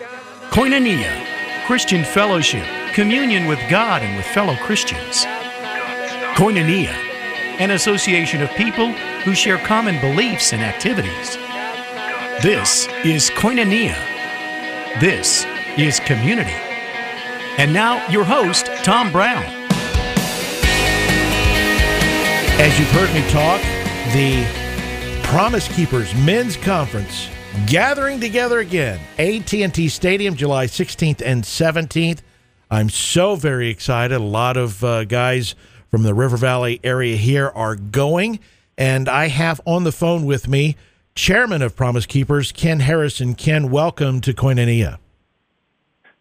Koinonia, Christian fellowship, communion with God and with fellow Christians. Koinonia, an association of people who share common beliefs and activities. This is Koinonia. This is community. And now, your host, Tom Brown. As you've heard me talk, the Promise Keepers Men's Conference gathering together again. AT&T Stadium, July 16th and 17th. I'm so very excited. A lot of uh, guys from the River Valley area here are going, and I have on the phone with me Chairman of Promise Keepers, Ken Harrison. Ken, welcome to Koinonia.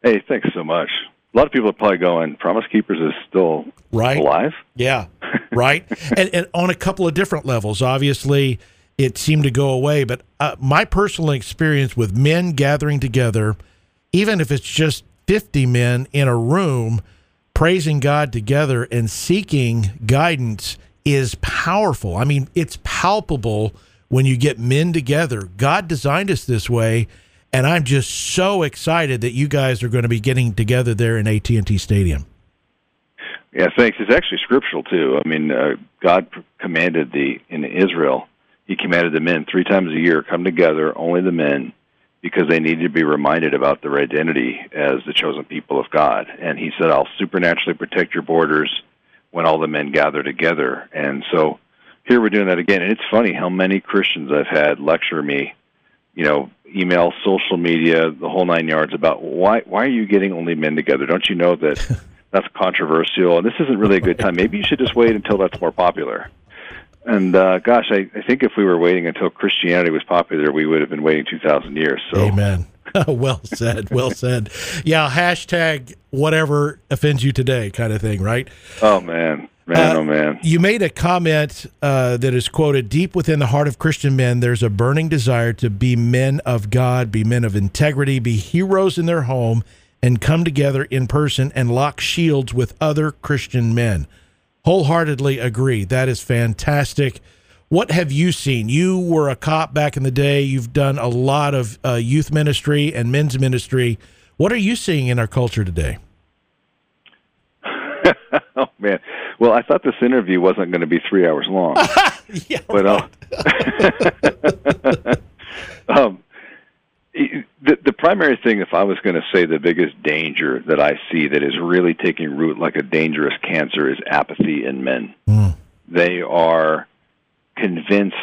Hey, thanks so much. A lot of people are probably going, Promise Keepers is still right. alive? Yeah, right. and, and on a couple of different levels. Obviously, it seemed to go away. But uh, my personal experience with men gathering together, even if it's just 50 men in a room praising God together and seeking guidance, is powerful. I mean, it's palpable when you get men together. God designed us this way. And I'm just so excited that you guys are going to be getting together there in AT&T Stadium. Yeah, thanks. It's actually scriptural too. I mean, uh, God commanded the in Israel he commanded the men three times a year come together, only the men, because they needed to be reminded about their identity as the chosen people of God. And he said, I'll supernaturally protect your borders when all the men gather together. And so here we're doing that again. And it's funny how many Christians I've had lecture me, you know, email, social media, the whole nine yards about why why are you getting only men together? Don't you know that that's controversial and this isn't really a good time. Maybe you should just wait until that's more popular. And uh, gosh, I, I think if we were waiting until Christianity was popular, we would have been waiting 2,000 years. So. Amen. well said. Well said. Yeah, hashtag whatever offends you today kind of thing, right? Oh, man. Man, uh, oh, man. You made a comment uh, that is quoted Deep within the heart of Christian men, there's a burning desire to be men of God, be men of integrity, be heroes in their home, and come together in person and lock shields with other Christian men wholeheartedly agree. That is fantastic. What have you seen? You were a cop back in the day. You've done a lot of uh, youth ministry and men's ministry. What are you seeing in our culture today? oh man! Well, I thought this interview wasn't going to be three hours long. yeah, but uh, um, the, the primary thing, if I was going to say the biggest danger that I see that is really taking root like a dangerous cancer is apathy in men. Mm. They are convinced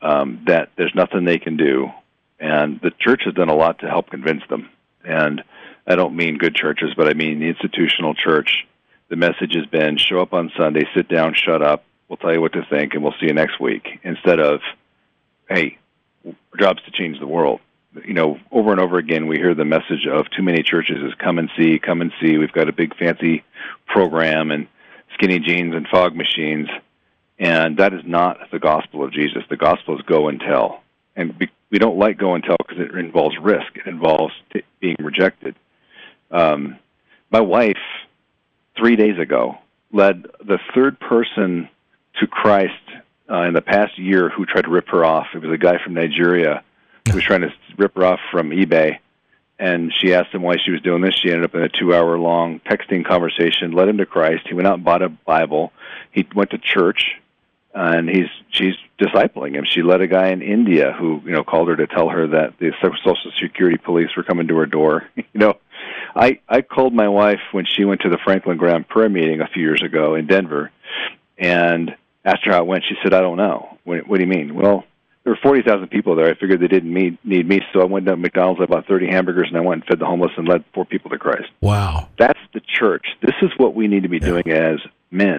um, that there's nothing they can do, and the church has done a lot to help convince them. And I don't mean good churches, but I mean the institutional church. The message has been show up on Sunday, sit down, shut up. We'll tell you what to think, and we'll see you next week. Instead of, hey, job's to change the world you know, over and over again, we hear the message of too many churches is come and see, come and see. We've got a big fancy program and skinny jeans and fog machines, and that is not the gospel of Jesus. The gospel is go and tell, and we don't like go and tell because it involves risk. It involves t- being rejected. Um, my wife, three days ago, led the third person to Christ uh, in the past year who tried to rip her off. It was a guy from Nigeria was trying to rip her off from eBay. And she asked him why she was doing this. She ended up in a two hour long texting conversation, led him to Christ. He went out and bought a Bible. He went to church and he's she's discipling him. She led a guy in India who you know called her to tell her that the Social Security police were coming to her door. you know, I I called my wife when she went to the Franklin Graham prayer meeting a few years ago in Denver, and asked her how it went. She said, "I don't know." What, what do you mean? Well, there were 40,000 people there. I figured they didn't need, need me, so I went down to McDonald's. I bought 30 hamburgers, and I went and fed the homeless and led four people to Christ. Wow. That's the church. This is what we need to be yeah. doing as men.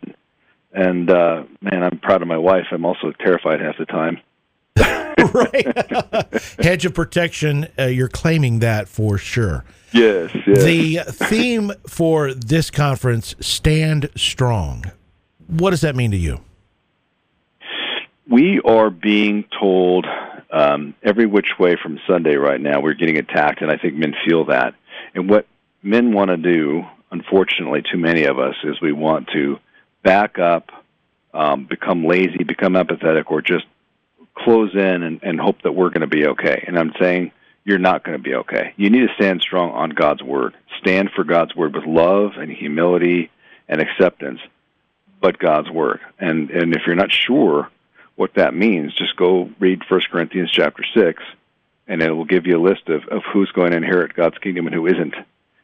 And, uh, man, I'm proud of my wife. I'm also terrified half the time. right. Hedge of protection, uh, you're claiming that for sure. Yes, yes. The theme for this conference, Stand Strong. What does that mean to you? We are being told um, every which way from Sunday right now. We're getting attacked, and I think men feel that. And what men want to do, unfortunately, too many of us, is we want to back up, um, become lazy, become apathetic, or just close in and, and hope that we're going to be okay. And I'm saying you're not going to be okay. You need to stand strong on God's word. Stand for God's word with love and humility and acceptance, but God's word. And and if you're not sure what that means, just go read 1 Corinthians chapter 6 and it will give you a list of, of who's going to inherit God's kingdom and who isn't.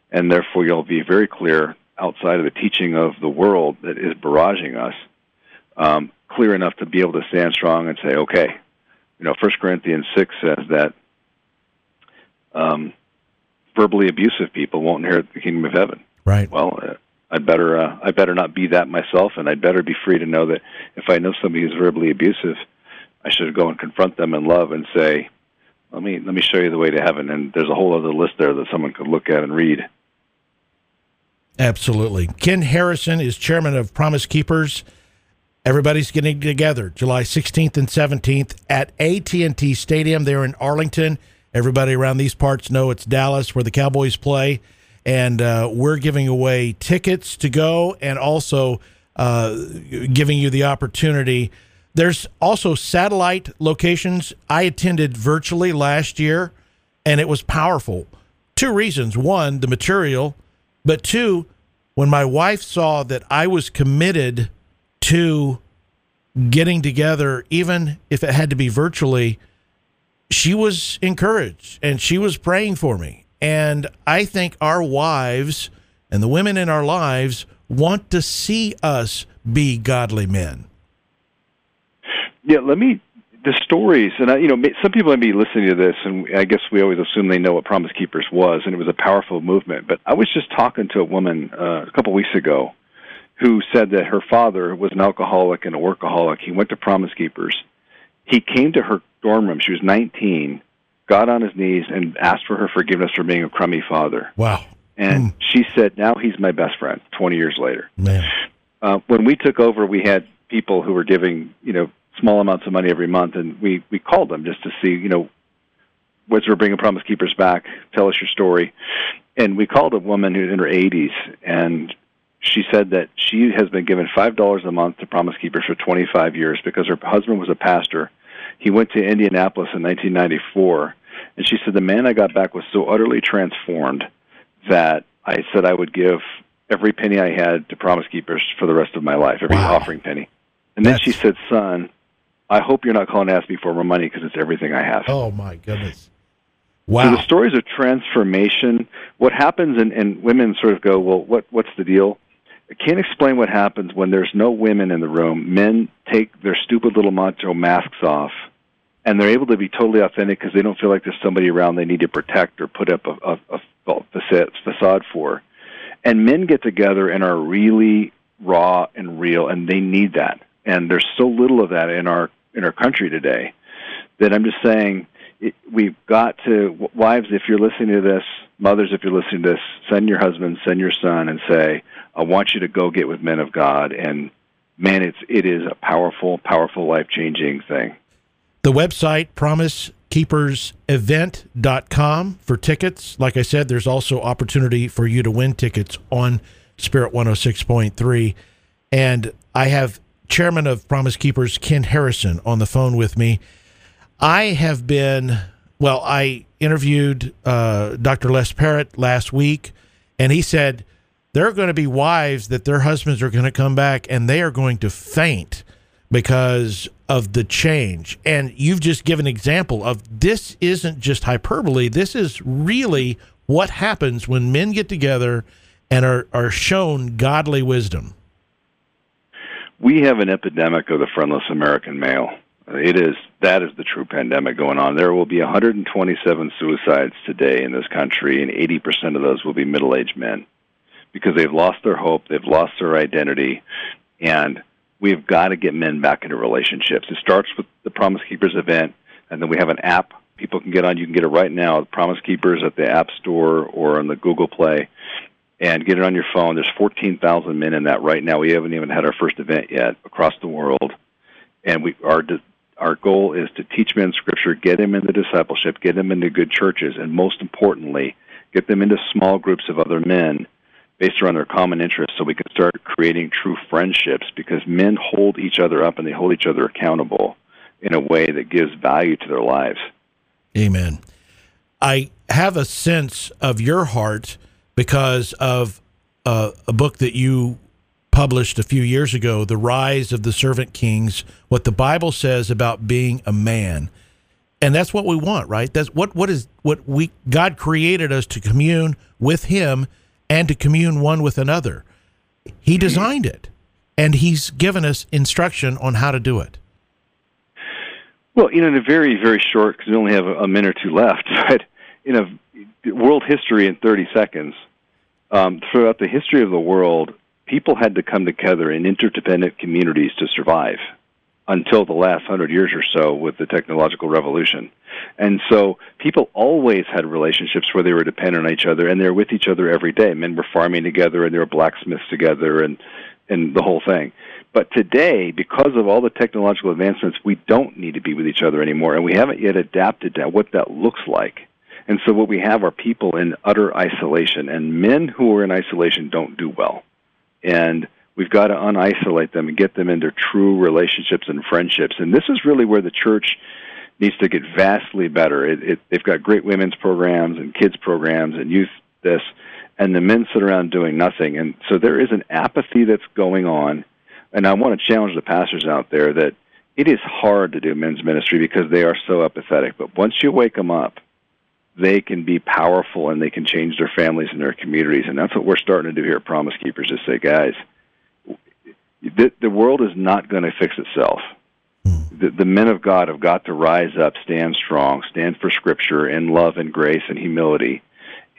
And therefore you'll be very clear outside of the teaching of the world that is barraging us, um, clear enough to be able to stand strong and say, okay, you know, First Corinthians six says that um, verbally abusive people won't inherit the kingdom of heaven. Right. Well, I'd better uh, I better not be that myself, and I'd better be free to know that if I know somebody who's verbally abusive, I should go and confront them in love and say, "Let me let me show you the way to heaven." And there's a whole other list there that someone could look at and read. Absolutely. Ken Harrison is chairman of Promise Keepers. Everybody's getting together July 16th and 17th at AT&T Stadium there in Arlington. Everybody around these parts know it's Dallas where the Cowboys play, and uh, we're giving away tickets to go and also uh, giving you the opportunity. There's also satellite locations. I attended virtually last year, and it was powerful. Two reasons: one, the material, but two, when my wife saw that I was committed to getting together, even if it had to be virtually, she was encouraged and she was praying for me. And I think our wives and the women in our lives want to see us be godly men. Yeah, let me the stories, and I, you know, some people may be listening to this, and I guess we always assume they know what Promise Keepers was, and it was a powerful movement. But I was just talking to a woman uh, a couple weeks ago who said that her father was an alcoholic and a workaholic. He went to Promise Keepers. He came to her dorm room. She was 19, got on his knees, and asked for her forgiveness for being a crummy father. Wow. And mm. she said, now he's my best friend 20 years later. Man. Uh, when we took over, we had people who were giving, you know, small amounts of money every month, and we we called them just to see, you know, what's we're bringing Promise Keepers back. Tell us your story. And we called a woman who's in her 80s, and she said that she has been given five dollars a month to Promise Keepers for 25 years because her husband was a pastor. He went to Indianapolis in 1994, and she said the man I got back was so utterly transformed that I said I would give every penny I had to Promise Keepers for the rest of my life, every wow. offering penny. And then That's... she said, "Son, I hope you're not calling to ask me for more money because it's everything I have. Oh my goodness! Wow. So the stories of transformation. What happens, and, and women sort of go, well, what what's the deal? I can't explain what happens when there's no women in the room. Men take their stupid little macho masks off, and they're able to be totally authentic because they don't feel like there's somebody around they need to protect or put up a, a, a facade for. And men get together and are really raw and real, and they need that. And there's so little of that in our in our country today that I'm just saying it, we've got to wives if you're listening to this mothers if you're listening to this send your husband send your son and say I want you to go get with men of God and man it's it is a powerful powerful life changing thing the website promisekeepersevent.com for tickets like I said there's also opportunity for you to win tickets on Spirit 106.3 and I have chairman of Promise Keepers, Ken Harrison, on the phone with me. I have been, well, I interviewed uh, Dr. Les Parrott last week, and he said there are going to be wives that their husbands are going to come back and they are going to faint because of the change. And you've just given an example of this isn't just hyperbole, this is really what happens when men get together and are, are shown godly wisdom we have an epidemic of the friendless American male. It is that is the true pandemic going on. There will be 127 suicides today in this country, and 80% of those will be middle-aged men because they've lost their hope, they've lost their identity, and we've got to get men back into relationships. It starts with the Promise Keepers event, and then we have an app people can get on. You can get it right now, Promise Keepers at the App Store or on the Google Play, and get it on your phone. There's 14,000 men in that right now. We haven't even had our first event yet across the world, and we our our goal is to teach men Scripture, get them into discipleship, get them into good churches, and most importantly, get them into small groups of other men based around their common interests, so we can start creating true friendships. Because men hold each other up and they hold each other accountable in a way that gives value to their lives. Amen. I have a sense of your heart because of uh, a book that you published a few years ago, The Rise of the Servant Kings, what the Bible says about being a man. And that's what we want, right? That's what what is what we God created us to commune with him and to commune one with another. He designed it and he's given us instruction on how to do it. Well, you know, in a very, very short, because we only have a minute or two left, but in a world history in 30 seconds, um, throughout the history of the world, people had to come together in interdependent communities to survive until the last hundred years or so with the technological revolution. And so people always had relationships where they were dependent on each other and they were with each other every day. Men were farming together and they were blacksmiths together and, and the whole thing. But today, because of all the technological advancements, we don't need to be with each other anymore and we haven't yet adapted to what that looks like. And so what we have are people in utter isolation and men who are in isolation don't do well. And we've got to unisolate them and get them into true relationships and friendships. And this is really where the church needs to get vastly better. It, it, they've got great women's programs and kids programs and youth this, and the men sit around doing nothing. And so there is an apathy that's going on. And I want to challenge the pastors out there that it is hard to do men's ministry because they are so apathetic. But once you wake them up, they can be powerful and they can change their families and their communities. And that's what we're starting to do here at Promise Keepers is say, guys, the, the world is not going to fix itself. The, the men of God have got to rise up, stand strong, stand for Scripture in love and grace and humility.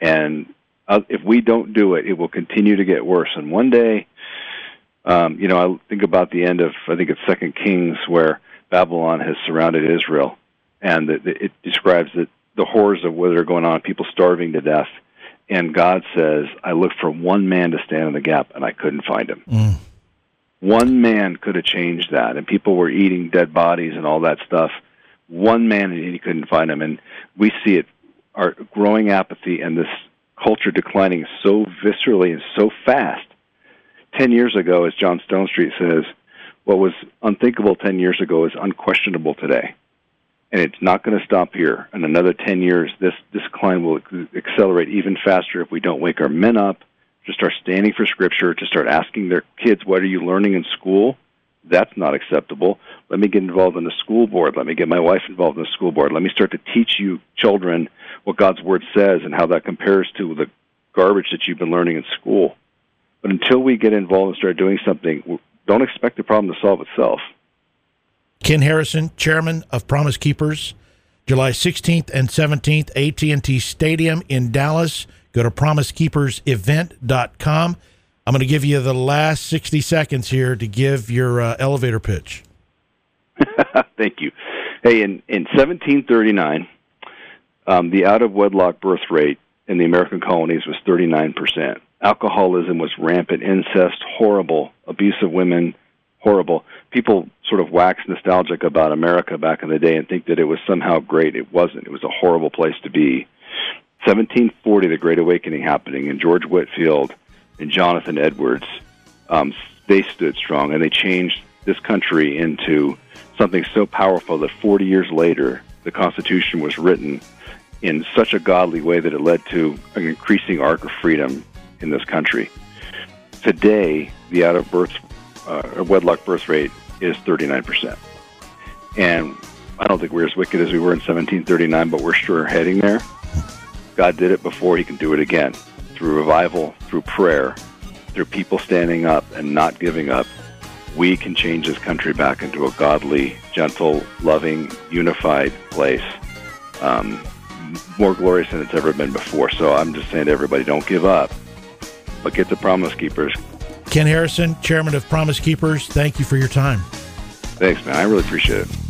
And uh, if we don't do it, it will continue to get worse. And one day, um, you know, I think about the end of I think it's Second Kings where Babylon has surrounded Israel, and the, the, it describes the, the horrors of what are going on, people starving to death. And God says, I looked for one man to stand in the gap, and I couldn't find him. Mm. One man could have changed that, and people were eating dead bodies and all that stuff. One man, and he couldn't find him. And we see it, our growing apathy and this culture declining so viscerally and so fast. Ten years ago, as John Stonestreet says, what was unthinkable ten years ago is unquestionable today and it's not going to stop here. In another 10 years, this, this decline will accelerate even faster if we don't wake our men up to start standing for Scripture, to start asking their kids, what are you learning in school? That's not acceptable. Let me get involved in the school board. Let me get my wife involved in the school board. Let me start to teach you children what God's Word says and how that compares to the garbage that you've been learning in school. But until we get involved and start doing something, don't expect the problem to solve itself. Ken Harrison, chairman of Promise Keepers, July 16th and 17th, AT&T Stadium in Dallas. Go to promisekeepersevent.com. I'm going to give you the last 60 seconds here to give your uh, elevator pitch. Thank you. Hey, in, in 1739, um, the out of wedlock birth rate in the American colonies was 39%. Alcoholism was rampant, incest, horrible, abuse of women, horrible. People sort of wax nostalgic about America back in the day and think that it was somehow great. It wasn't. It was a horrible place to be. 1740, the Great Awakening happening, and George Whitefield and Jonathan Edwards, um, they stood strong and they changed this country into something so powerful that 40 years later, the Constitution was written in such a godly way that it led to an increasing arc of freedom in this country. Today, the out of birth uh, wedlock birth rate is 39%. And I don't think we're as wicked as we were in 1739, but we're sure heading there. God did it before, He can do it again through revival, through prayer, through people standing up and not giving up. We can change this country back into a godly, gentle, loving, unified place. Um, more glorious than it's ever been before. So I'm just saying to everybody, don't give up, but get the promise keepers. Ken Harrison, chairman of Promise Keepers, thank you for your time. Thanks, man. I really appreciate it.